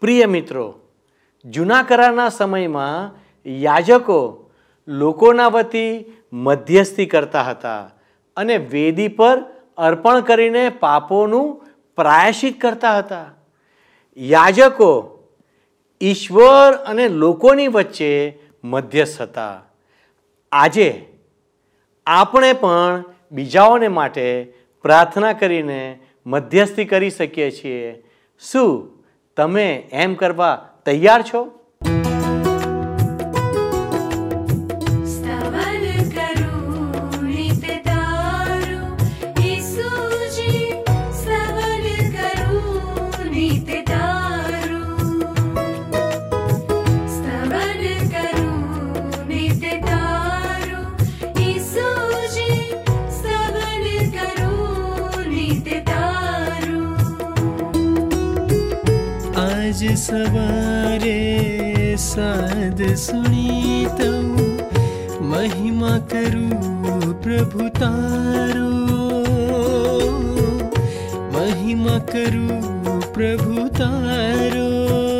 પ્રિય મિત્રો જૂના કરારના સમયમાં યાજકો લોકોના વતી મધ્યસ્થી કરતા હતા અને વેદી પર અર્પણ કરીને પાપોનું પ્રાયશ્ચિત કરતા હતા. યાજકો ઈશ્વર અને લોકોની વચ્ચે મધ્યસ્થ હતા. આજે આપણે પણ બીજાઓને માટે પ્રાર્થના કરીને મધ્યસ્થી કરી શકીએ છીએ. શું તમે એમ કરવા તૈયાર છો? आज सवारे साध सु महिमा करु प्रभु तारो। महिमा करु प्रभु तारो।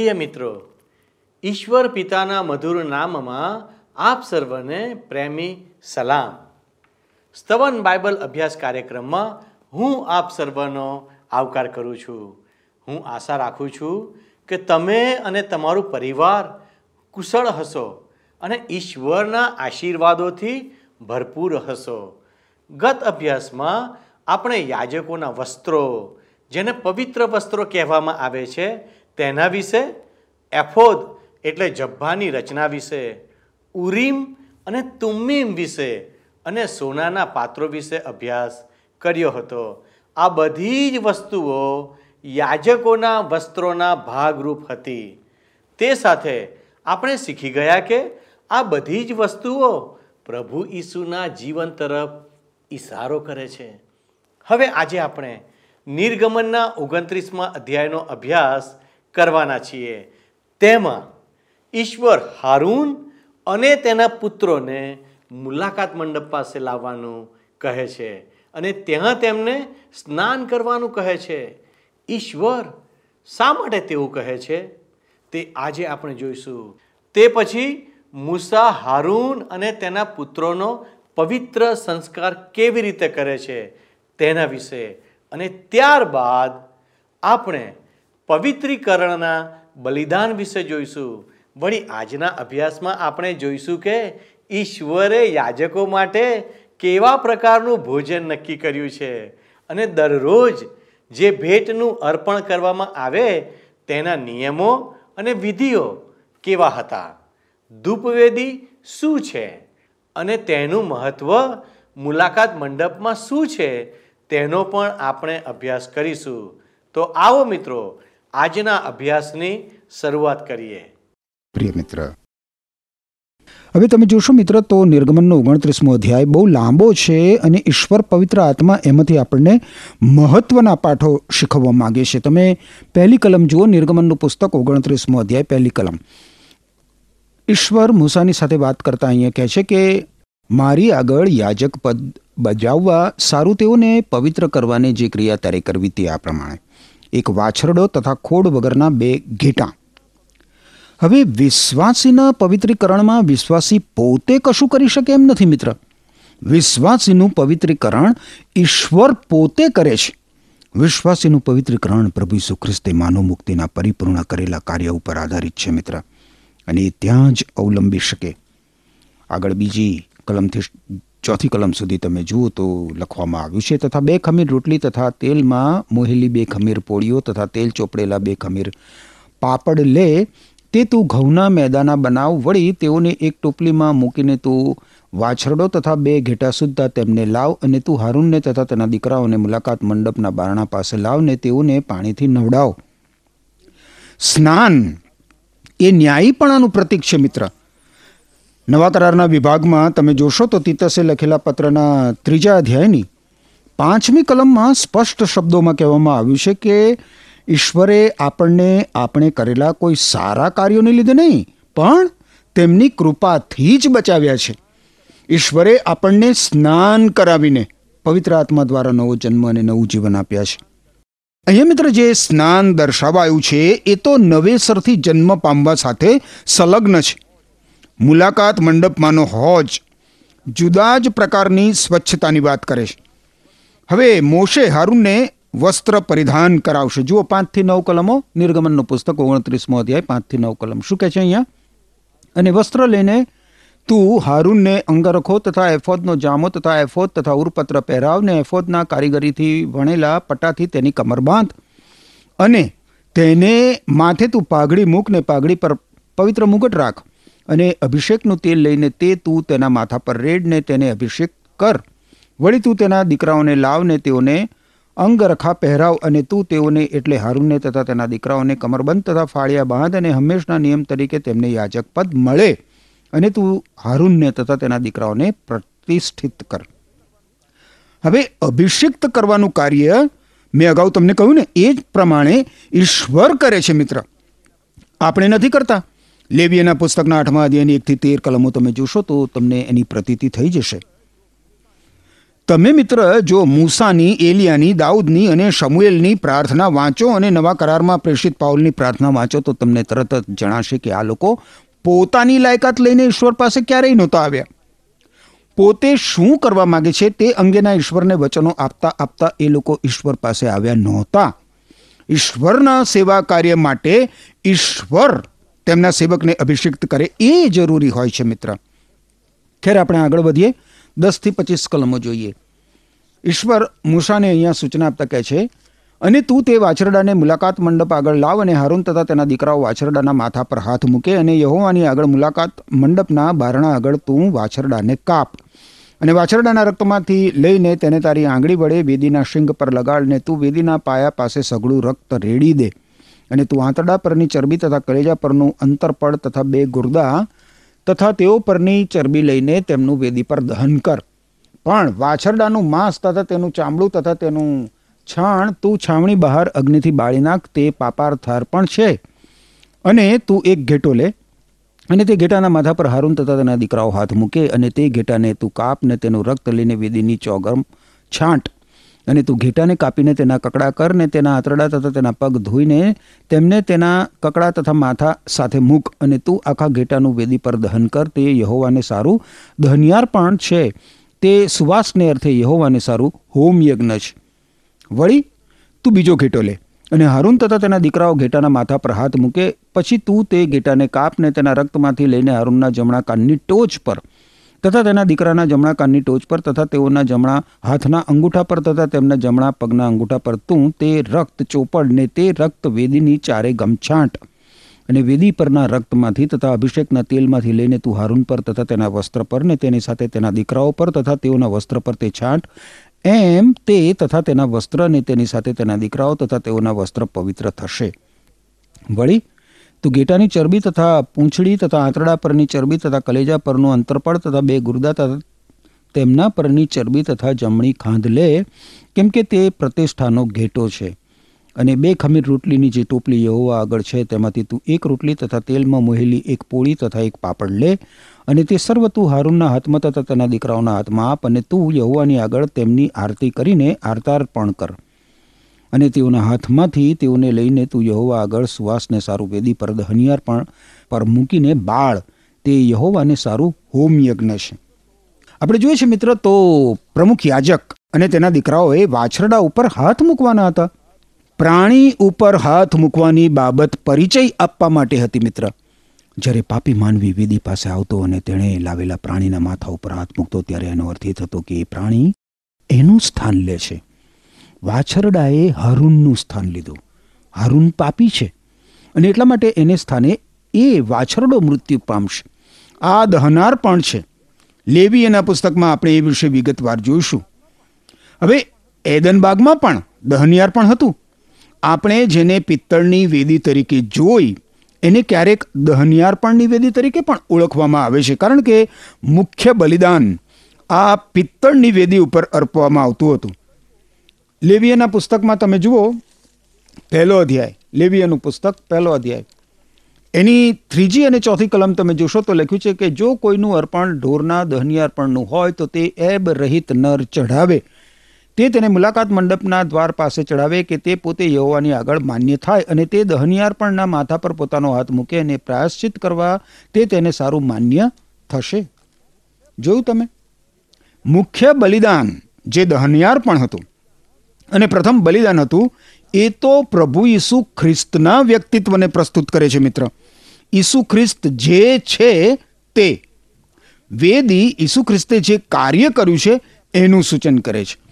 પ્રિય મિત્રો, ઈશ્વર પિતાના મધુર નામમાં આપ સર્વને પ્રેમી સલામ. સ્તવન બાઇબલ અભ્યાસ કાર્યક્રમમાં હું આપ સર્વનો આવકાર કરું છું. હું આશા રાખું છું કે તમે અને તમારું પરિવાર કુશળ હશો અને ઈશ્વરના આશીર્વાદોથી ભરપૂર હશો. ગત અભ્યાસમાં આપણે યાજકોના વસ્ત્રો, જેને પવિત્ર વસ્ત્રો કહેવામાં આવે છે તેના વિશે? એફોદ એટલે જભ્ભાની રચના વિશે, ઉરીમ અને તુમ્મીમ વિશે અને સોનાના પાત્રો વિશે અભ્યાસ કર્યો હતો. આ બધી જ વસ્તુઓ યાજકોના વસ્ત્રોના ભાગરૂપ હતી. તે સાથે આપણે શીખી ગયા કે આ બધી જ વસ્તુઓ પ્રભુ ઈસુના જીવન તરફ ઈશારો કરે છે. હવે આજે આપણે નિર્ગમનના ઓગણત્રીસમાં અધ્યાયનો અભ્યાસ કરવાના છીએ. તેમાં ઈશ્વર હારૂન અને તેના પુત્રોને મુલાકાત મંડપ પાસે લાવવાનું કહે છે અને ત્યાં તેમને સ્નાન કરવાનું કહે છે. ઈશ્વર શા માટે તેવું કહે છે? તે આજે આપણે જોઈશું. તે પછી મૂસા હારૂન અને તેના પુત્રોનો પવિત્ર સંસ્કાર કેવી રીતે કરે છે તેના વિશે અને ત્યારબાદ આપણે પવિત્રીકરણના બલિદાન વિશે જોઈશું. વળી આજના અભ્યાસમાં આપણે જોઈશું કે ઈશ્વરે યાજકો માટે કેવા પ્રકારનું ભોજન નક્કી કર્યું છે અને દરરોજ જે ભેટનું અર્પણ કરવામાં આવે તેના નિયમો અને વિધિઓ કેવા હતા? ધૂપવેદી શું છે અને તેનું મહત્ત્વ મુલાકાત મંડપમાં શું છે તેનો પણ આપણે અભ્યાસ કરીશું. તો આવો મિત્રો આજના અભ્યાસની શરૂઆત કરીએ. પ્રિય મિત્ર, હવે તમે જોશો મિત્ર તો નિર્ગમનનો ઓગણત્રીસમો અધ્યાય બહુ લાંબો છે અને ઈશ્વર પવિત્ર આત્મા એમાંથી આપણને મહત્વના પાઠો શીખવવા માગે છે. તમે પહેલી કલમ જુઓ, નિર્ગમનનું પુસ્તક ઓગણત્રીસમો અધ્યાય, પહેલી કલમ. ઈશ્વર મૂસાની સાથે વાત કરતા અહીંયા કહે છે કે, મારી આગળ યાજક પદ બજાવવા સારું તેઓને પવિત્ર કરવાની જે ક્રિયા તારે કરવી તે આ પ્રમાણે. એક વાછરડો તથા ખોડ વગરના બે ઘેટાં. હવે વિશ્વાસીના પવિત્રીકરણમાં વિશ્વાસી પોતે કશું કરી શકે એમ નથી મિત્ર. વિશ્વાસીનું પવિત્રીકરણ ઈશ્વર પોતે કરે છે. વિશ્વાસીનું પવિત્રીકરણ પ્રભુ ઈસુ ખ્રિસ્તે માનવ મુક્તિના પરિપૂર્ણ કરેલા કાર્ય ઉપર આધારિત છે મિત્ર. અને એ ત્યાં જ અવલંબી શકે. આગળ બીજી કલમથી ચોથી કલમ સુધી તમે જુઓ તો લખવામાં આવ્યું છે, તથા બે ખમીર રોટલી તથા તેલમાં મોહેલી બે ખમીર પોળીઓ તથા તેલ ચોપડેલા બે ખમીર પાપડ લે, તે તું ઘઉંના મેદાના બનાવ વળી તેઓને એક ટોપલીમાં મૂકીને તું વાછરડો તથા બે ઘેટા સુદ્ધા તેમને લાવ અને તું હારૂનને તથા તેના દીકરાઓને મુલાકાત મંડપના બારણા પાસે લાવને તેઓને પાણીથી નવડાવ. સ્નાન એ ન્યાયીપણાનું પ્રતીક છે મિત્ર. નવા કરારના વિભાગમાં તમે જોશો તો તીતસે લખેલા પત્રના ત્રીજા અધ્યાયની પાંચમી કલમમાં સ્પષ્ટ શબ્દોમાં કહેવામાં આવ્યું છે કે ઈશ્વરે આપણને, આપણે કરેલા કોઈ સારા કાર્યોને લીધે નહીં, પણ તેમની કૃપાથી જ બચાવ્યા છે. ઈશ્વરે આપણને સ્નાન કરાવીને પવિત્ર આત્મા દ્વારા નવો જન્મ અને નવું જીવન આપ્યા છે. અહીંયા મિત્ર જે સ્નાન દર્શાવાયું છે, એ તો નવેસરથી જન્મ પામવા સાથે સંલગ્ન છે. મુલાકાત મંડપમાંનો હોજ જુદા જ પ્રકારની સ્વચ્છતાની વાત કરે છે. હવે મોશે હારૂનને વસ્ત્ર પરિધાન કરાવશે. જુઓ પાંચથી નવ કલમો, નિર્ગમનનું પુસ્તક, ઓગણત્રીસમો અધ્યાય, પાંચથી નવ કલમ. શું કહે છે અહીંયા? અને વસ્ત્ર લઈને તું હારૂનને અંગરખો તથા એફોદનો જામો તથા એફોદ તથા ઉરપત્ર પહેરાવને એફોદના કારીગરીથી વણેલા પટ્ટાથી તેની કમર બાંધ અને તેને માથે તું પાઘડી મૂકને પાઘડી પર પવિત્ર મુગટ રાખ. અને અભિષેકનું તેલ લઈને તે તું તેના માથા પર રેડને તેને અભિષેક કર. વળી તું તેના દીકરાઓને લાવને તેઓને અંગરખા પહેરાવ અને તું તેઓને એટલે હારૂનને તથા તેના દીકરાઓને કમરબંધ તથા ફાળિયા બાંધ અને હંમેશના નિયમ તરીકે તેમને યાજક પદ મળે અને તું હારૂનને તથા તેના દીકરાઓને પ્રતિષ્ઠિત કર. હવે અભિષિક્ત કરવાનું કાર્ય મેં અગાઉ તમને કહ્યું ને, એ જ પ્રમાણે ઈશ્વર કરે છે મિત્ર. આપણે નથી કરતા. લેવીએના પુસ્તકના આઠમા અધ્યાયની એકથી તેર કલમો તમે જોશો તો તમને એની પ્રતીતિ થઈ જશે. તમે મિત્ર, જો મૂસાની, એલિયાની, દાઉદની અને શમુએલની પ્રાર્થના વાંચો અને નવા કરારમાં પ્રેષિત પાઉલની પ્રાર્થના વાંચો તો તમને તરત જ જણાશે કે આ લોકો પોતાની લાયકાત લઈને ઈશ્વર પાસે ક્યારેય નહોતા આવ્યા. પોતે શું કરવા માગે છે તે અંગેના ઈશ્વરને વચનો આપતા આપતા એ લોકો ઈશ્વર પાસે આવ્યા નહોતા. ઈશ્વરના સેવા કાર્ય માટે ઈશ્વર તેમના સેવકને અભિષિક્ત કરે એ જરૂરી હોય છે મિત્ર. ખેર આપણે આગળ વધીએ. દસથી પચીસ કલમો જોઈએ. ઈશ્વર મૂસાને અહીંયા સૂચના આપતા કહે છે, અને તું તે વાછરડાને મુલાકાત મંડપ આગળ લાવ અને હારૂન તથા તેના દીકરાઓ વાછરડાના માથા પર હાથ મૂકે અને યહોવાની આગળ મુલાકાત મંડપના બારણા આગળ તું વાછરડાને કાપ. અને વાછરડાના રક્તમાંથી લઈને તેને તારી આંગળી વડે વેદીના શિંગ પર લગાડને તું વેદીના પાયા પાસે સઘળું રક્ત રેડી દે. અને તું આંતરડા પરની ચરબી તથા કલેજા પરનું અંતરપડ તથા બે ગુર્દા તથા તેઓ પરની ચરબી લઈને તેમનું વેદી પર દહન કર. પણ વાછરડાનું માંસ તથા તેનું ચામડું તથા તેનું છાણ તું છાવણી બહાર અગ્નિથી બાળી નાખ, તે પાપાર થાર પણ છે. અને તું એક ઘેટો લે અને તે ઘેટાના માથા પર હારૂન તથા તેના દીકરાઓ હાથ મૂકે અને તે ઘેટાને તું કાપ ને તેનું રક્ત લઈને વેદીની ચોગમ છાંટ. અને તું ઘેટાને કાપીને તેના કકડા કર ને તેના આંતરડા તથા તેના પગ ધોઈને તેમને તેના કકડા તથા માથા સાથે મૂક અને તું આખા ઘેટાનું વેદી પર દહન કર. તે યહોવાને સારું દહનિયાર પણ છે. તે સુવાસને અર્થે યહોવાને સારું હોમ યજ્ઞ છે. વળી, તું બીજો ઘેટો લે અને હારૂન તથા તેના દીકરાઓ ઘેટાના માથા પર હાથ મૂકે. પછી તું તે ઘેટાને કાપને તેના રક્તમાંથી લઈને હારૂનના જમણા કાનની ટોચ પર તથા તેના દીકરાના જમણા કાનની ટોચ પર તથા તેઓના જમણા હાથના અંગૂઠા પર તથા તેમના જમણા પગના અંગૂઠા પર તું તે રક્ત ચોપડ ને તે રક્ત વેદીની ચારે ગમછાંટ. અને વેદી પરના રક્તમાંથી તથા અભિષેકના તેલમાંથી લઈને તું હારૂન પર તથા તેના વસ્ત્ર પર ને તેની સાથે તેના દીકરાઓ પર તથા તેઓના વસ્ત્ર પર તે છાંટ. એમ તે તથા તેના વસ્ત્ર ને તેની સાથે તેના દીકરાઓ તથા તેઓના વસ્ત્ર પવિત્ર થશે. વળી તું ગેટાની ચરબી તથા પૂંછડી તથા આંતરડા પરની ચરબી તથા કલેજા પરનું અંતરપળ તથા બે ગુર્દા તથા તેમના પરની ચરબી તથા જમણી ખાંધ લે, કેમ કે તે પ્રતિષ્ઠાનો ઘેટો છે. અને બે ખમીર રોટલીની જે ટોપલી યહોવા આગળ છે, તેમાંથી તું એક રોટલી તથા તેલમાં મોહેલી એક પોળી તથા એક પાપડ લે, અને તે સર્વ તું હારૂનના હાથમાં તથા તેના દીકરાઓના હાથમાં આપ, અને તું યહોવાની આગળ તેમની આરતી કરીને આરતાર્પણ કર. અને તેઓના હાથમાંથી તેઓને લઈને તું યહોવા આગળ સુવાસને સારું વેદી પર દહનિયાર પણ પર મૂકીને બાળ. તે યહોવાને સારું હોમ યજ્ઞ છે. આપણે જોઈએ છે મિત્ર તો પ્રમુખ યાજક અને તેના દીકરાઓએ વાછરડા ઉપર હાથ મૂકવાના હતા. પ્રાણી ઉપર હાથ મૂકવાની બાબત પરિચય આપવા માટે હતી મિત્ર. જ્યારે પાપી માનવી વેદી પાસે આવતો અને તેણે લાવેલા પ્રાણીના માથા ઉપર હાથ મૂકતો, ત્યારે એનો અર્થ એ થતો કે એ પ્રાણી એનું સ્થાન લે છે. વાછરડાએ હારૂનનું સ્થાન લીધું. હારૂન પાપી છે અને એટલા માટે એને સ્થાને એ વાછરડો મૃત્યુ પામશે. આ દહનાર પણ છે. લેવી એના પુસ્તકમાં આપણે એ વિશે વિગતવાર જોઈશું. હવે એદનબાગમાં પણ દહનિયાર પણ હતું. આપણે જેને પિત્તળની વેદી તરીકે જોઈ, એને ક્યારેક દહનિયારપણની વેદી તરીકે પણ ઓળખવામાં આવે છે. કારણ કે મુખ્ય બલિદાન આ પિત્તળની વેદી ઉપર અર્પવામાં આવતું હતું. લેવીયના પુસ્તકમાં તમે જુઓ, પહેલો અધ્યાય, લેવીયનું પુસ્તક, પહેલો અધ્યાય. એની ત્રીજી અને ચોથી કલમ તમે જોશો તો લખ્યું છે કે જો કોઈનું અર્પણ ઢોરના દહનીય અર્પણનું હોય તો તે એબ રહિત નર ચઢાવે. તે તેને મુલાકાત મંડપના દ્વાર પાસે ચડાવે કે તે પોતે યહોવાની આગળ માન્ય થાય અને તે દહનિયાર્પણના માથા પર પોતાનો હાથ મૂકે અને પ્રાયશ્ચિત કરવા તે તેને સારું માન્ય થશે. જોયું તમે? મુખ્ય બલિદાન જે દહનિયાર્પણ હતું અને પ્રથમ બલિદાન હતું, એ તો પ્રભુ ઈસુ ખ્રિસ્તના વ્યક્તિત્વને પ્રસ્તુત કરે છે મિત્ર. ઈસુ ખ્રિસ્ત જે છે તે. વેદી ઈસુ ખ્રિસ્તે જે કાર્ય કર્યું છે, એનું સૂચન કરે છે.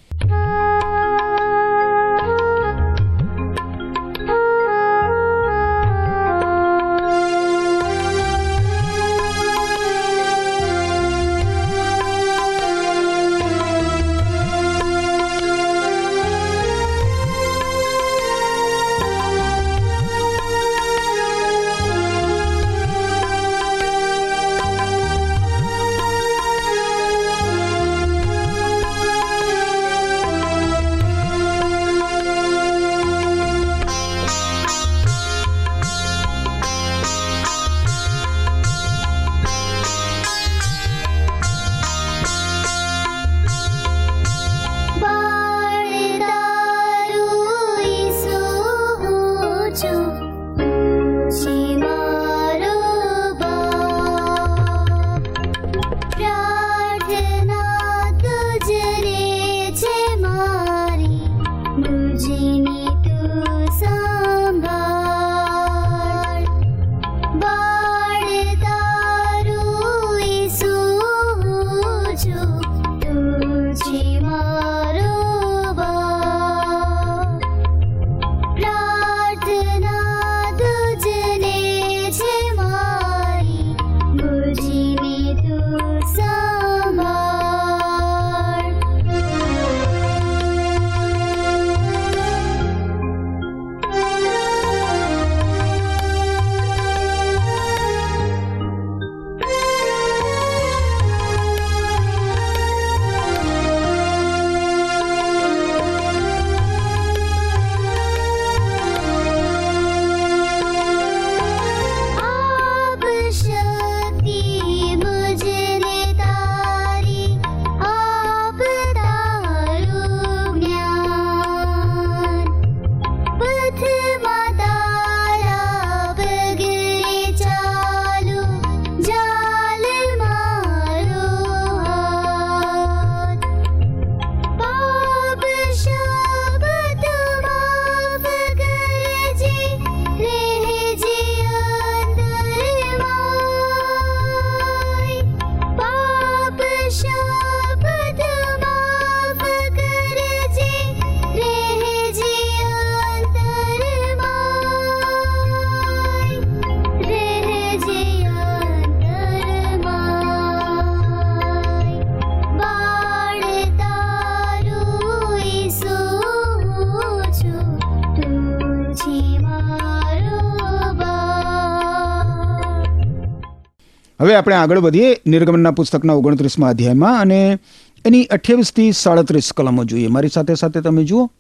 આપણે આગળ વધીએ. નિર્ગમનના પુસ્તકના ઓગણત્રીસમાં અધ્યાયમાં અને એની અઠ્યાવીસથી સાડત્રીસ કલમો જોઈએ. મારી સાથે સાથે તમે જુઓ.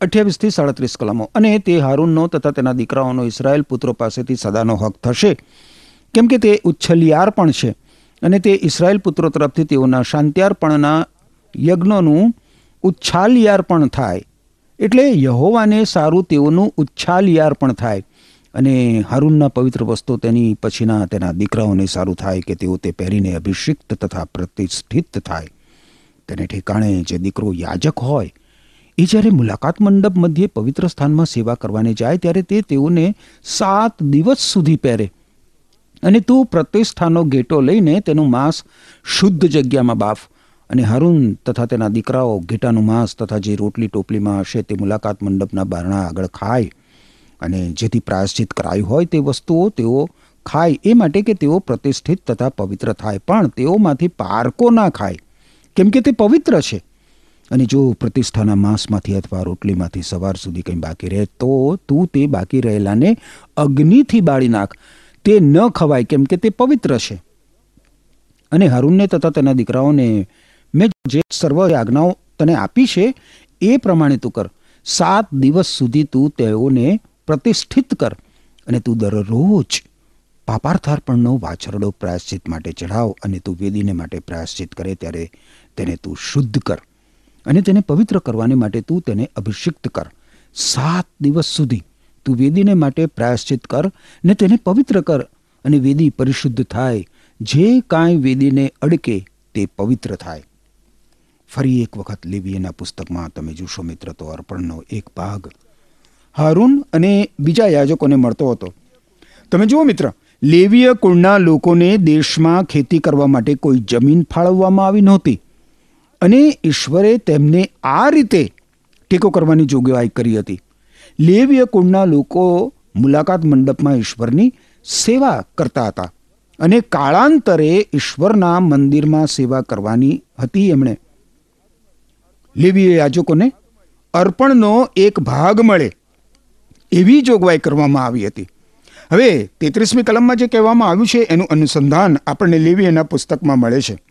અઠ્યાવીસથી સાડત્રીસ કલમો. અને તે હારૂનનો તથા તેના દીકરાઓનો ઇસરાયેલ પુત્રો પાસેથી સદાનો હક થશે. કેમ કે તે ઉચ્છલિયાર પણ છે. અને તે ઇસરાયેલ પુત્રો તરફથી તેઓના શાંત્યાર્પણના યજ્ઞોનું ઉચ્છાલિયાર્પણ થાય. એટલે યહોવાને સારું તેઓનું ઉચ્છાલિયાર પણ થાય. અને હારૂનના પવિત્ર વસ્તુ તેની પછીના તેના દીકરાઓને સારું થાય કે તેઓ તે પહેરીને અભિષિક્ત તથા પ્રતિષ્ઠિત થાય. તેને ઠેકાણે જે દીકરો યાજક હોય, એ જ્યારે મુલાકાત મંડપ મધ્યે પવિત્ર સ્થાનમાં સેવા કરવાને જાય ત્યારે તે તેઓને સાત દિવસ સુધી પહેરે. અને તું પ્રતિષ્ઠાનો ઘેટો લઈને તેનું માંસ શુદ્ધ જગ્યામાં બાફ અને હારૂન તથા તેના દીકરાઓ ઘેટાનું માંસ તથા જે રોટલી ટોપલીમાં હશે તે મુલાકાત મંડપના બારણા આગળ ખાય. અને જેથી પ્રાયશ્ચિત કરાયું હોય તે વસ્તુઓ તેઓ ખાય. એ માટે કે તેઓ પ્રતિષ્ઠિત તથા પવિત્ર થાય. પણ તેઓમાંથી પારકો ના ખાય. કેમ કે તે પવિત્ર છે. અને જો પ્રતિષ્ઠાના માંસમાંથી અથવા રોટલીમાંથી સવાર સુધી કંઈ બાકી રહે, તો તું તે બાકી રહેલાને અગ્નિથી બાળી નાખ. તે ન ખવાય, કેમ કે તે પવિત્ર છે. અને હરુણને તથા તેના દીકરાઓને મેં જે સર્વ આજ્ઞાઓ તને આપી છે, એ પ્રમાણે તું કર. સાત દિવસ સુધી તું તેઓને પ્રતિષ્ઠિત કર અને તું દરરોજ પાપાર્થાર્પણનો વાછરડો પ્રાયશ્ચિત માટે ચઢાવ અને તું વેદીને માટે પ્રાયશ્ચિત કરે ત્યારે તેને તું શુદ્ધ કર અને તેને પવિત્ર કરવાને માટે તું તેને અભિષિક્ત કર. સાત દિવસ સુધી તું વેદીને માટે પ્રાયશ્ચિત કર ને તેને પવિત્ર કર અને વેદી પરિશુદ્ધ થાય. જે કાંઈ વેદીને અડકે તે પવિત્ર થાય. ફરી એક વખત લેવીએના પુસ્તકમાં તમે જોશો મિત્ર, તો અર્પણનો એક ભાગ હારૂન અને બીજા યાજકોને મળતો હતો. તમે જુઓ મિત્ર, લેવીય કુળના લોકોને દેશમાં ખેતી કરવા માટે કોઈ જમીન ફાળવવામાં આવી નહોતી. અને ઈશ્વરે તેમને આ રીતે ટેકો કરવાની જોગવાઈ કરી હતી. લેવીય કુળના લોકો મુલાકાત મંડપમાં ઈશ્વરની સેવા કરતા હતા અને કાળાંતરે ઈશ્વરના મંદિરમાં સેવા કરવાની હતી એમણે. લેવીય યાજકોને અર્પણનો એક ભાગ મળે. એવી જોગવાઈ કરવામાં આવી હતી. હવે તેત્રીસમી કલમમાં જે કહેવામાં આવ્યું છે, એનું અનુસંધાન આપણને લેવી એના પુસ્તકમાં મળે છે.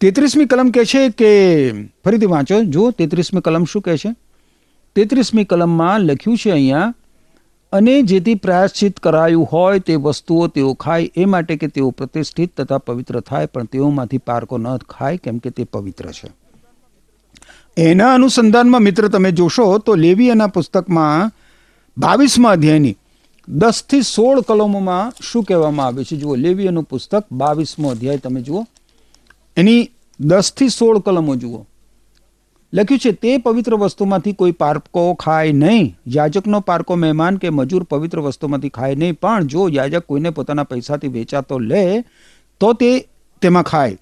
તેત્રીસમી કલમ કહે છે કે, ફરીથી વાંચો જો તેત્રીસમી કલમ શું કહે છે? તેત્રીસમી કલમમાં લખ્યું છે અહીંયા, અને જેથી પ્રાયશ્ચિત કરાયું હોય તે વસ્તુઓ તેઓ ખાય, એ માટે કે તેઓ પ્રતિષ્ઠિત તથા પવિત્ર થાય, પણ તેઓમાંથી પારકો ન ખાય, કેમ કે તે પવિત્ર છે. એના અનુસંધાનમાં મિત્ર તમે જોશો તો લેવીયના પુસ્તકમાં બાવીસમાં અધ્યાયની દસથી સોળ કલમોમાં શું કહેવામાં આવે છે? જુઓ, લેવીયનું પુસ્તક બાવીસમો અધ્યાય, તમે જુઓ. એની દસથી સોળ કલમો જુઓ. લખ્યું છે, તે પવિત્ર વસ્તુમાંથી કોઈ પારકો ખાય નહીં. યાજકનો પારકો મહેમાન કે મજૂર પવિત્ર વસ્તુમાંથી ખાય નહીં. પણ જો યાજક કોઈને પોતાના પૈસાથી વેચાતો લે, તો તે તેમાં ખાય.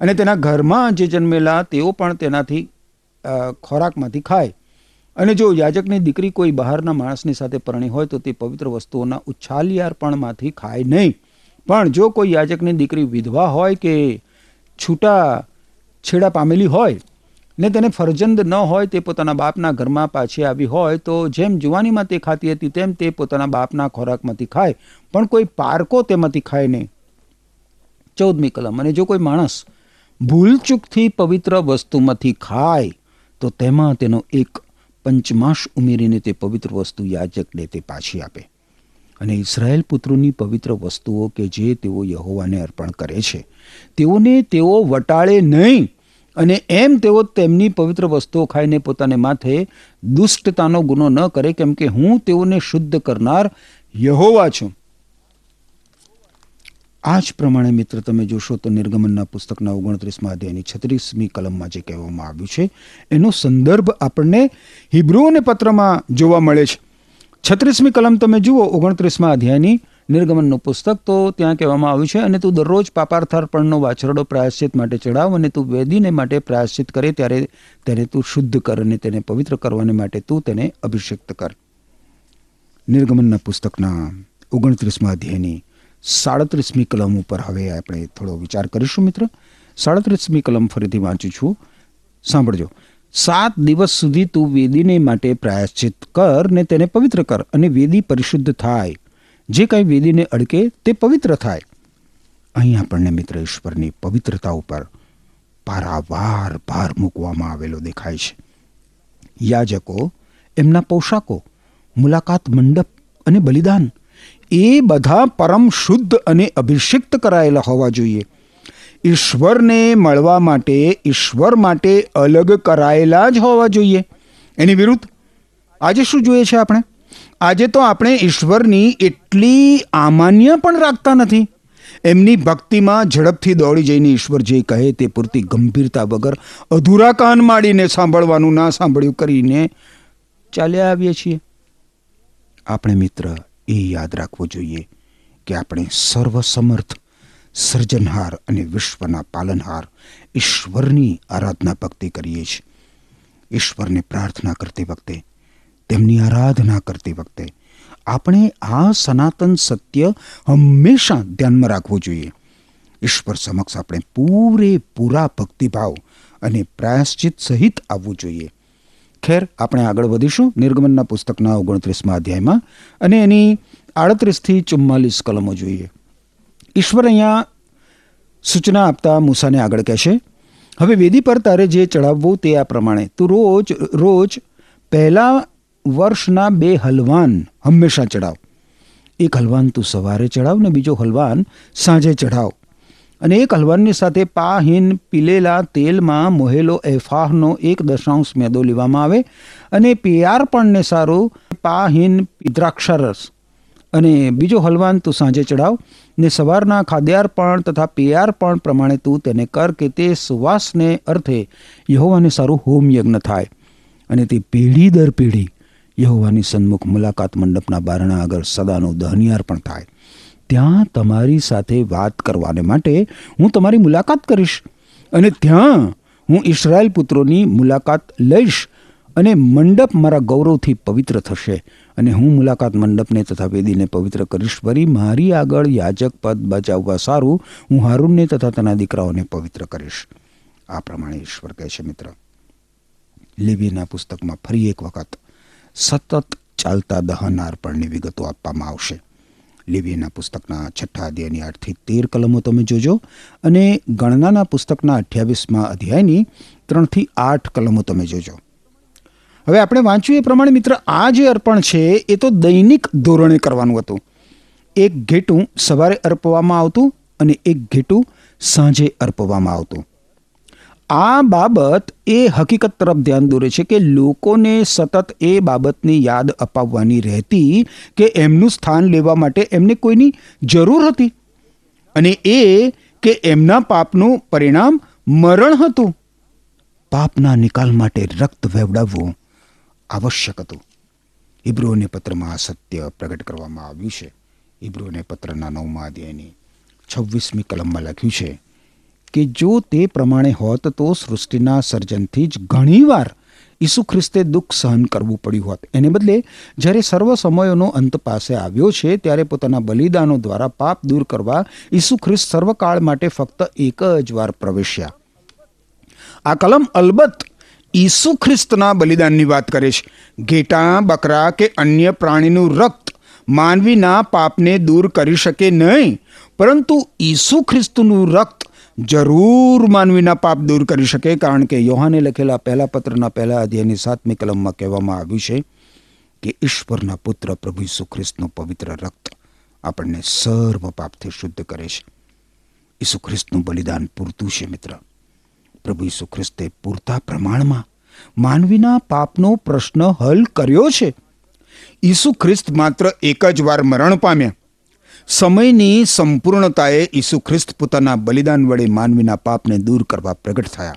અને તેના ઘરમાં જે જન્મેલા, તેઓ પણ તેનાથી ખોરાકમાંથી ખાય. અને જો યાજકની દીકરી કોઈ બહારના માણસની સાથે પરણી હોય તો તે પવિત્ર વસ્તુઓના ઉછાલિયારપણમાંથી ખાય નહીં. પણ જો કોઈ યાજકની દીકરી વિધવા હોય કે છૂટા છેડા પામેલી હોય ને તેને ફરજંદ ન હોય તે પોતાના બાપના ઘરમાં પાછી આવી હોય તો જેમ જુવાનીમાં તે ખાતી હતી તેમ તે પોતાના બાપના ખોરાકમાંથી ખાય. પણ કોઈ પારકો તેમાંથી ખાય નહીં. ચૌદમી કલમ, અને જો કોઈ માણસ ભૂલચૂકથી પવિત્ર વસ્તુમાંથી ખાય તો તેમાં તેનો એક પંચમાશ ઉમેરીને તે પવિત્ર વસ્તુ યાજકને તે પાછી આપે. અને ઇસરાયેલ પુત્રોની પવિત્ર વસ્તુઓ કે જે તેઓ યહોવાને અર્પણ કરે છે, તેઓને તેઓ વટાળે નહીં. અને એમ તેઓ તેમની પવિત્ર વસ્તુઓ ખાઈને પોતાને માથે દુષ્ટતાનો ગુનો ન કરે, કેમ કે હું તેઓને શુદ્ધ કરનાર યહોવા છું. આ જ પ્રમાણે મિત્ર તમે જોશો તો નિર્ગમનના પુસ્તકના ઓગણત્રીસમાં અધ્યાયની છત્રીસમી કલમમાં જે કહેવામાં આવ્યું છે, એનો સંદર્ભ આપણને હિબ્રુઓને પત્રમાં જોવા મળે છે. છત્રીસમી કલમ તમે જુઓ, ઓગણત્રીસમાં અધ્યાયની નિર્ગમનનું પુસ્તક તો ત્યાં કહેવામાં આવ્યું છે, અને તું દરરોજ પાપાર્થાર્પણનો વાછરડો પ્રાયશ્ચિત માટે ચડાવ અને તું વેદીને માટે પ્રાયશ્ચિત કરે ત્યારે તેને તું શુદ્ધ કર અને તેને પવિત્ર કરવાને માટે તું તેને અભિષિક્ત કર. નિર્ગમનના પુસ્તકના ઓગણત્રીસમાં અધ્યાયની સાડત્રીસમી કલમ ઉપર હવે આપણે થોડો વિચાર કરીશું મિત્ર. સાડત્રીસમી કલમ ફરીથી વાંચું છું. સાંભળજો. સાત દિવસ સુધી તું વેદીને માટે પ્રાયશ્ચિત કર ને તેને પવિત્ર કર અને વેદી પરિશુદ્ધ થાય. જે કાંઈ વેદીને અડકે તે પવિત્ર થાય. અહીં આપણને મિત્ર ઈશ્વરની પવિત્રતા ઉપર પારાવાર ભાર મૂકવામાં આવેલો દેખાય છે. યાજકો, એમના પોશાકો, મુલાકાત મંડપ અને બલિદાન એ બધા પરમ શુદ્ધ અને અભિષિક્ત કરાયેલા હોવા જોઈએ. ઈશ્વરને મળવા માટે, ઈશ્વર માટે અલગ કરાયેલા જ હોવા જોઈએ. એની વિરુદ્ધ આજે શું જોઈએ છે આપણે? આજે તો આપણે ઈશ્વરની એટલી આમાન્ય પણ રાખતા નથી. એમની ભક્તિમાં ઝડપથી દોડી જઈને ઈશ્વર જે કહે તે પૂરતી ગંભીરતા વગર અધૂરા કાન માડીને સાંભળવાનું ના સાંભળ્યું કરીને ચાલ્યા આવીએ છીએ. આપણે મિત્ર એ યાદ રાખવું જોઈએ કે આપણે સર્વસમર્થ, સર્જનહાર અને વિશ્વના પાલનહાર ઈશ્વરની આરાધના ભક્તિ કરીએ છીએ. ઈશ્વરને પ્રાર્થના કરતી વખતે, તેમની આરાધના કરતી વખતે આપણે આ સનાતન સત્ય હંમેશા ધ્યાનમાં રાખવું જોઈએ. ઈશ્વર સમક્ષ આપણે પૂરેપૂરા ભક્તિભાવ અને પ્રાયશ્ચિત સહિત આવવું જોઈએ. ખેર આપણે આગળ વધીશું. નિર્ગમનના પુસ્તકના ઓગણત્રીસમાં અધ્યાયમાં. અને એની આડત્રીસથી ચુમ્માલીસ કલમો જોઈએ. ઈશ્વર અહીંયા સૂચના આપતા મૂસાને આગળ કહેશે, હવે વેદી પર તારે જે ચડાવવું તે આ પ્રમાણે. તું રોજ રોજ પહેલાં વર્ષના બે હલવાન હંમેશા ચડાવ એક હલવાન તું સવારે ચડાવ ને બીજો હલવાન સાંજે ચઢાવ. અને એક હલવાનની સાથે પાહીન પીલેલા તેલમાં મોહેલો એફાહનો એક દશાંશ મેદો લેવામાં આવે અને પિયારપણને સારું પાહીન દ્રાક્ષારસ અને બીજો હલવાન તું સાંજે ચડાવ ને સવારના ખાદ્યાર્પણ તથા પેયાર્પણ પ્રમાણે તું તેને કર કે તે સુવાસને અર્થે યહોવાને સારું હોમ યજ્ઞ થાય. અને તે પેઢી દર પેઢી યહોવાની સન્મુખ મુલાકાત મંડપના બારણા આગળ સદાનું દહનિયાર પણ થાય. ત્યાં તમારી સાથે વાત કરવાને માટે હું તમારી મુલાકાત કરીશ અને ત્યાં હું ઇસરાયલ પુત્રોની મુલાકાત લઈશ અને મંડપ મારા ગૌરવથી પવિત્ર થશે અને હું મુલાકાત મંડપને તથા વેદીને પવિત્ર કરીશ. વરી મારી આગળ યાજક પદ બચાવવા સારું, હું હારૂનને તથા તેના દીકરાઓને પવિત્ર કરીશ. આ પ્રમાણે ઈશ્વર કહે છે, મિત્ર. લેવીના પુસ્તકમાં ફરી એક વખત સતત ચાલતા દહન અર્પણની વિગતો આપવામાં આવશે. લેવીના પુસ્તકના છઠ્ઠા અધ્યાયની આઠથી તેર કલમો તમે જોજો અને ગણનાના પુસ્તકના અઠ્યાવીસમાં અધ્યાયની ત્રણથી આઠ કલમો તમે જોજો. હવે આપણે વાંચ્યું એ પ્રમાણે મિત્ર, આ જે અર્પણ છે એ તો દૈનિક ધોરણે કરવાનું હતું. એક ઘેટું સવારે અર્પવામાં આવતું અને એક ઘેટું સાંજે અર્પવામાં આવતું. આ બાબત એ હકીકત તરફ ધ્યાન દોરે છે કે લોકોને સતત એ બાબતની યાદ અપાવવાની રહેતી કે એમનું સ્થાન લેવા માટે એમને કોઈની જરૂર હતી. અને એ કે એમના પાપનું પરિણામ મરણ હતું. પાપના નિકાલ માટે રક્ત વહેવડાવવું આવશ્યક હતું. ઇબ્રોને પત્રમાં આ સત્ય પ્રગટ કરવામાં આવ્યું છે. ઇબ્રોને પત્રના નવમા અધ્યાયની છવ્વીસમી કલમમાં લખ્યું છે કે જો તે પ્રમાણે હોત તો સૃષ્ટિના સર્જનથી જ ઘણીવાર ઈસુ ખ્રિસ્તે દુઃખ સહન કરવું પડ્યું હોત. એને બદલે જ્યારે સર્વ સમયોનો અંત પાસે આવ્યો છે, ત્યારે પોતાના બલિદાનો દ્વારા પાપ દૂર કરવા ઈસુ ખ્રિસ્ત સર્વકાળ માટે ફક્ત એક જ વાર પ્રવેશ્યા. આ કલમ અલબત્ત ઈસુ ખ્રિસ્તના બલિદાનની વાત કરે છે. ઘેટા, બકરા કે અન્ય પ્રાણીનું રક્ત માનવીના પાપને દૂર કરી શકે નહીં, પરંતુ ઈસુ ખ્રિસ્તનું રક્ત જરૂર માનવીના પાપ દૂર કરી શકે, કારણ કે યોહાને લખેલા પહેલા પત્રના પહેલા અધ્યાયની સાતમી કલમમાં કહેવામાં આવ્યું છે કે ઈશ્વરના પુત્ર પ્રભુ ઈસુ ખ્રિસ્તનું પવિત્ર રક્ત આપણને સર્વ પાપથી શુદ્ધ કરે છે. ઈસુ ખ્રિસ્તનું બલિદાન પૂરતું છે મિત્ર. પ્રભુ ઈસુ ખ્રિસ્તે પૂરતા પ્રમાણમાં માનવીના પાપનો પ્રશ્ન હલ કર્યો છે. ઈસુ ખ્રિસ્ત માત્ર એક જ વાર મરણ પામ્યા. સમયની સંપૂર્ણતાએ ઈસુ ખ્રિસ્ત પોતાના બલિદાન વડે માનવીના પાપને દૂર કરવા પ્રગટ થયા.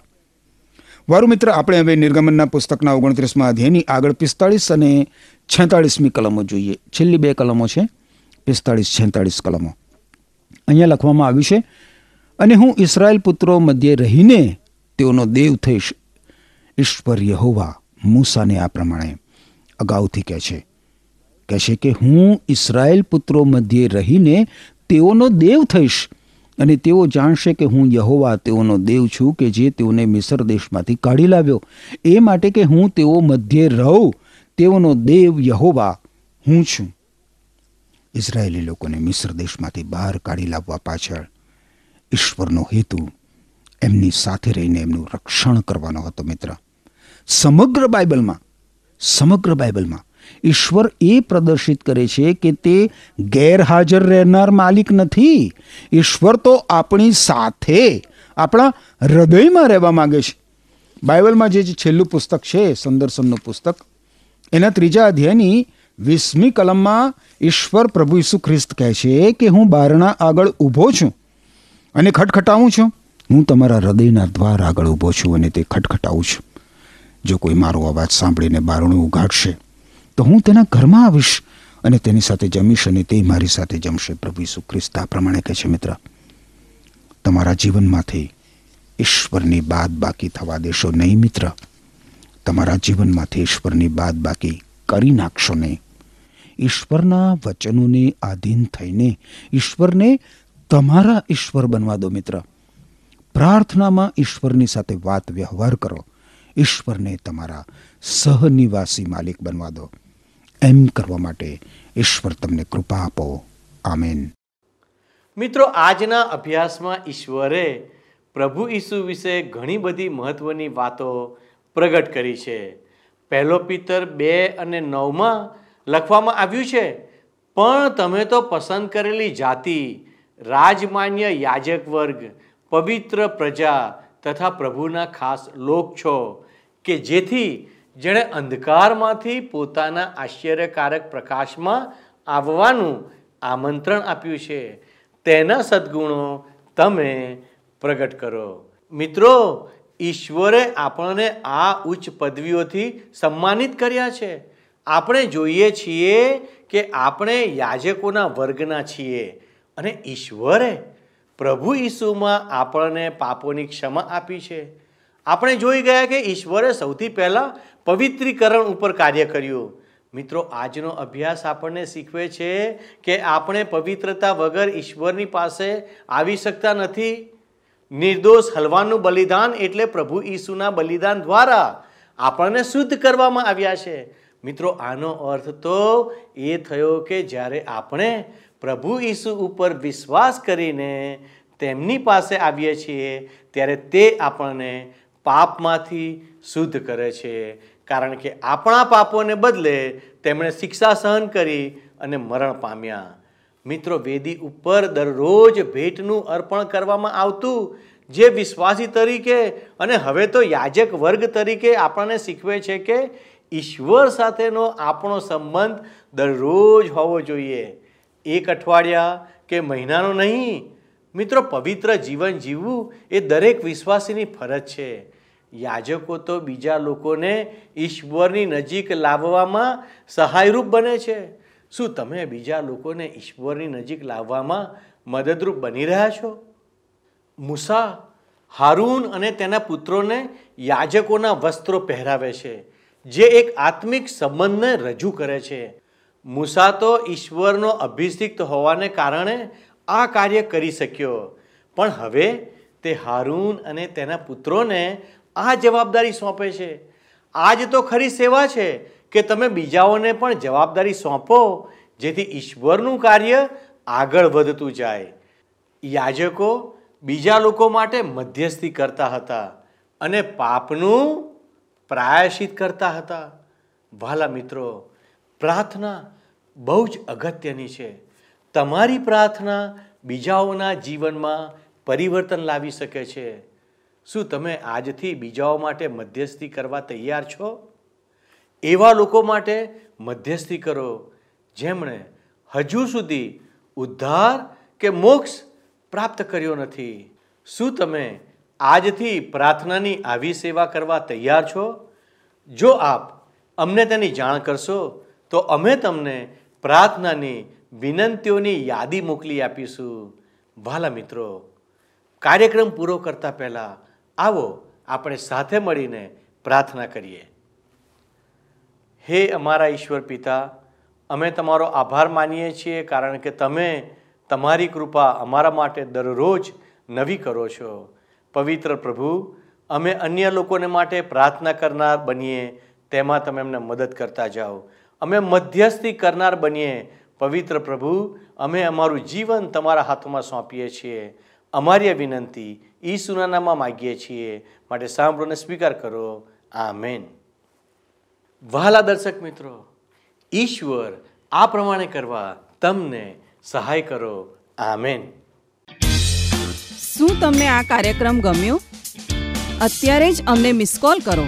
વારું મિત્ર, આપણે હવે નિર્ગમનના પુસ્તકના ઓગણત્રીસમાં અધ્યાયની આગળ પિસ્તાળીસ અને છેતાળીસમી કલમો જોઈએ. છેલ્લી બે કલમો છે. પિસ્તાળીસ, છેતાળીસ કલમો. અહીંયા લખવામાં આવ્યું છે, અને હું ઇસરાયેલ પુત્રો મધ્યે રહીને તેઓનો દેવ થઈશ. ઈશ્વર યહોવા મૂસાને આ પ્રમાણે. અગાઉથી કહે છે. કહે છે કે હું ઇસરાયેલ પુત્રો મધ્યે રહીને તેઓનો દેવ થઈશ. અને તેઓ જાણશે કે હું યહોવા તેઓનો દેવ છું કે જે તેઓને મિસર દેશમાંથી કાઢી લાવ્યો. એ માટે કે હું તેઓ મધ્યે રહું, તેઓનો દેવ યહોવા હું છું. ઇઝરાયેલી લોકોને મિસ્ર દેશમાંથી બહાર કાઢી લાવવા પાછળ ઈશ્વરનો હેતુ એમની સાથે રહીને એમનું રક્ષણ કરવાનો હતો મિત્ર. સમગ્ર બાઇબલમાં સમગ્ર બાઇબલમાં ઈશ્વર એ પ્રદર્શિત કરે છે કે તે ગેરહાજર રહેનાર માલિક નથી. ઈશ્વર તો આપણી સાથે, આપણા હૃદયમાં રહેવા માંગે છે. બાઇબલમાં જે છેલ્લું પુસ્તક છે, સંદર્શનનું પુસ્તક, એના ત્રીજા અધ્યાયની વીસમી કલમમાં ઈશ્વર પ્રભુ ઈસુ ખ્રિસ્ત કહે છે કે હું બારણા આગળ ઊભો છું અને ખટખટાવું છું. હું તમારા હૃદયના દ્વાર આગળ ઊભો છું અને તે ખટખટાવું છું. જો કોઈ મારો અવાજ સાંભળીને બારણું ઉઘાડશે તો હું તેના ઘરમાં આવીશ અને તેની સાથે જમીશ અને તે મારી સાથે જમશે. પ્રભુ ઈસુ ખ્રિસ્ત, આ પ્રમાણે કહે છે, મિત્ર, તમારા જીવનમાંથી ઈશ્વરની બાદ બાકી થવા દેશો નહીં, મિત્ર. તમારા જીવનમાંથી ઈશ્વરની બાદ બાકી કરી નાખશો નહીં. ઈશ્વરના વચનોને આધીન થઈને ઈશ્વરને તમારા ઈશ્વર બનવા દો, મિત્ર. પ્રાર્થનામાં ઈશ્વરની સાથે વાત વ્યવહાર કરો. ઈશ્વરને તમારા સહનિવાસી માલિક બનવા દો. એમ કરવા માટે ઈશ્વર તમને કૃપા આપો. આમેન. મિત્રો, આજના અભ્યાસમાં ઈશ્વરે પ્રભુ ઈસુ વિશે ઘણી બધી મહત્વની વાતો પ્રગટ કરી છે. પહેલો પિત્તર બે અને નવમાં લખવામાં આવ્યું છે, પણ તમે તો પસંદ કરેલી જાતિ, રાજમાન્ય યાજક વર્ગ, પવિત્ર પ્રજા તથા પ્રભુના ખાસ લોક છો, કે જેથી જેણે અંધકારમાંથી પોતાના આશ્ચર્યકારક પ્રકાશમાં આવવાનું આમંત્રણ આપ્યું છે. તેના સદ્ગુણો તમે પ્રગટ કરો. મિત્રો, ઈશ્વરે આપણને આ ઉચ્ચ પદવીઓથી સન્માનિત કર્યા છે. આપણે જોઈએ છીએ કે આપણે યાજકોના વર્ગના છીએ અને ઈશ્વરે પ્રભુ ઈસુમાં આપણને પાપોની ક્ષમા આપી છે. આપણે જોઈ ગયા કે ઈશ્વરે સૌથી પહેલાં પવિત્રીકરણ ઉપર કાર્ય કર્યું. મિત્રો, આજનો અભ્યાસ આપણને શીખવે છે કે આપણે પવિત્રતા વગર ઈશ્વરની પાસે આવી શકતા નથી. નિર્દોષ હલવાનું બલિદાન એટલે પ્રભુ ઈસુના બલિદાન દ્વારા આપણને શુદ્ધ કરવામાં આવ્યા છે. મિત્રો, આનો અર્થ તો એ થયો કે જ્યારે આપણે પ્રભુ ઈસુ ઉપર વિશ્વાસ કરીને તેમની પાસે આવીએ છીએ, ત્યારે તે આપણને પાપમાંથી શુદ્ધ કરે છે. કારણ કે આપણા પાપોને બદલે તેમણે શિક્ષા સહન કરી અને મરણ પામ્યા. મિત્રો, વેદી ઉપર દરરોજ ભેટનું અર્પણ કરવામાં આવતું જે વિશ્વાસી તરીકે અને હવે તો યાજક વર્ગ તરીકે આપણને શીખવે છે કે ઈશ્વર સાથેનો આપણો સંબંધ દરરોજ હોવો જોઈએ. એક અઠવાડિયા કે મહિનાનો નહીં મિત્રો, પવિત્ર જીવન જીવવું એ દરેક વિશ્વાસીની ફરજ છે. યાજકો તો બીજા લોકોને ઈશ્વરની નજીક લાવવામાં સહાયરૂપ બને છે. શું તમે બીજા લોકોને ઈશ્વરની નજીક લાવવામાં મદદરૂપ બની રહ્યા છો? મૂસા, હારૂન અને તેના પુત્રોને યાજકોના વસ્ત્રો પહેરાવે છે, જે એક આત્મિક સંબંધને રજૂ કરે છે. મૂસા તો ઈશ્વરનો અભિષિક્ત હોવાને કારણે આ કાર્ય કરી શક્યો. પણ હવે તે હારૂન અને તેના પુત્રોને આ જવાબદારી સોંપે છે. આજ તો ખરી સેવા છે કે તમે બીજાઓને પણ જવાબદારી સોંપો, જેથી ઈશ્વરનું કાર્ય આગળ વધતું જાય. યાજકો બીજા લોકો માટે મધ્યસ્થી કરતા હતા અને પાપનું પ્રાયશિત કરતા હતા. વાલા મિત્રો, પ્રાર્થના બહુ જ અગત્યની છે. તમારી પ્રાર્થના બીજાઓના જીવનમાં પરિવર્તન લાવી શકે છે. શું તમે આજથી બીજાઓ માટે મધ્યસ્થી કરવા તૈયાર છો? એવા લોકો માટે મધ્યસ્થી કરો, જેમણે હજુ સુધી ઉદ્ધાર કે મોક્ષ પ્રાપ્ત કર્યો નથી. શું તમે આજથી પ્રાર્થનાની આવી સેવા કરવા તૈયાર છો? જો આપ અમને તેની જાણ કરશો, તો અમે તમને પ્રાર્થનાની વિનંતીઓની યાદી મોકલી આપીશું. વાલા મિત્રો, કાર્યક્રમ પૂરો કરતા પહેલાં આવો, આપણે સાથે મળીને પ્રાર્થના કરીએ. હે અમારા ઈશ્વર પિતા, અમે તમારો આભાર માનીએ છીએ કારણ કે તમે તમારી કૃપા અમારા માટે દરરોજ નવી કરો છો. પવિત્ર પ્રભુ, અમે અન્ય લોકોને માટે પ્રાર્થના કરનાર બનીએ, તેમાં તમે અમને મદદ કરતા જાઓ. અમે મધ્યસ્થી કરનાર બનીએ પવિત્ર પ્રભુ, અમે અમારું જીવન તમારા હાથમાં સોંપીએ છીએ. અમારી વિનંતી ઈસુના નામમાં માગીએ છીએ. માટે સાંભળોને સ્વીકાર કરો. આ મેન વહાલા દર્શક મિત્રો, ઈશ્વર આ પ્રમાણે કરવા તમને સહાય કરો. આ મેન શું તમને આ કાર્યક્રમ ગમ્યો? અત્યારે જ અમને મિસ કોલ કરો.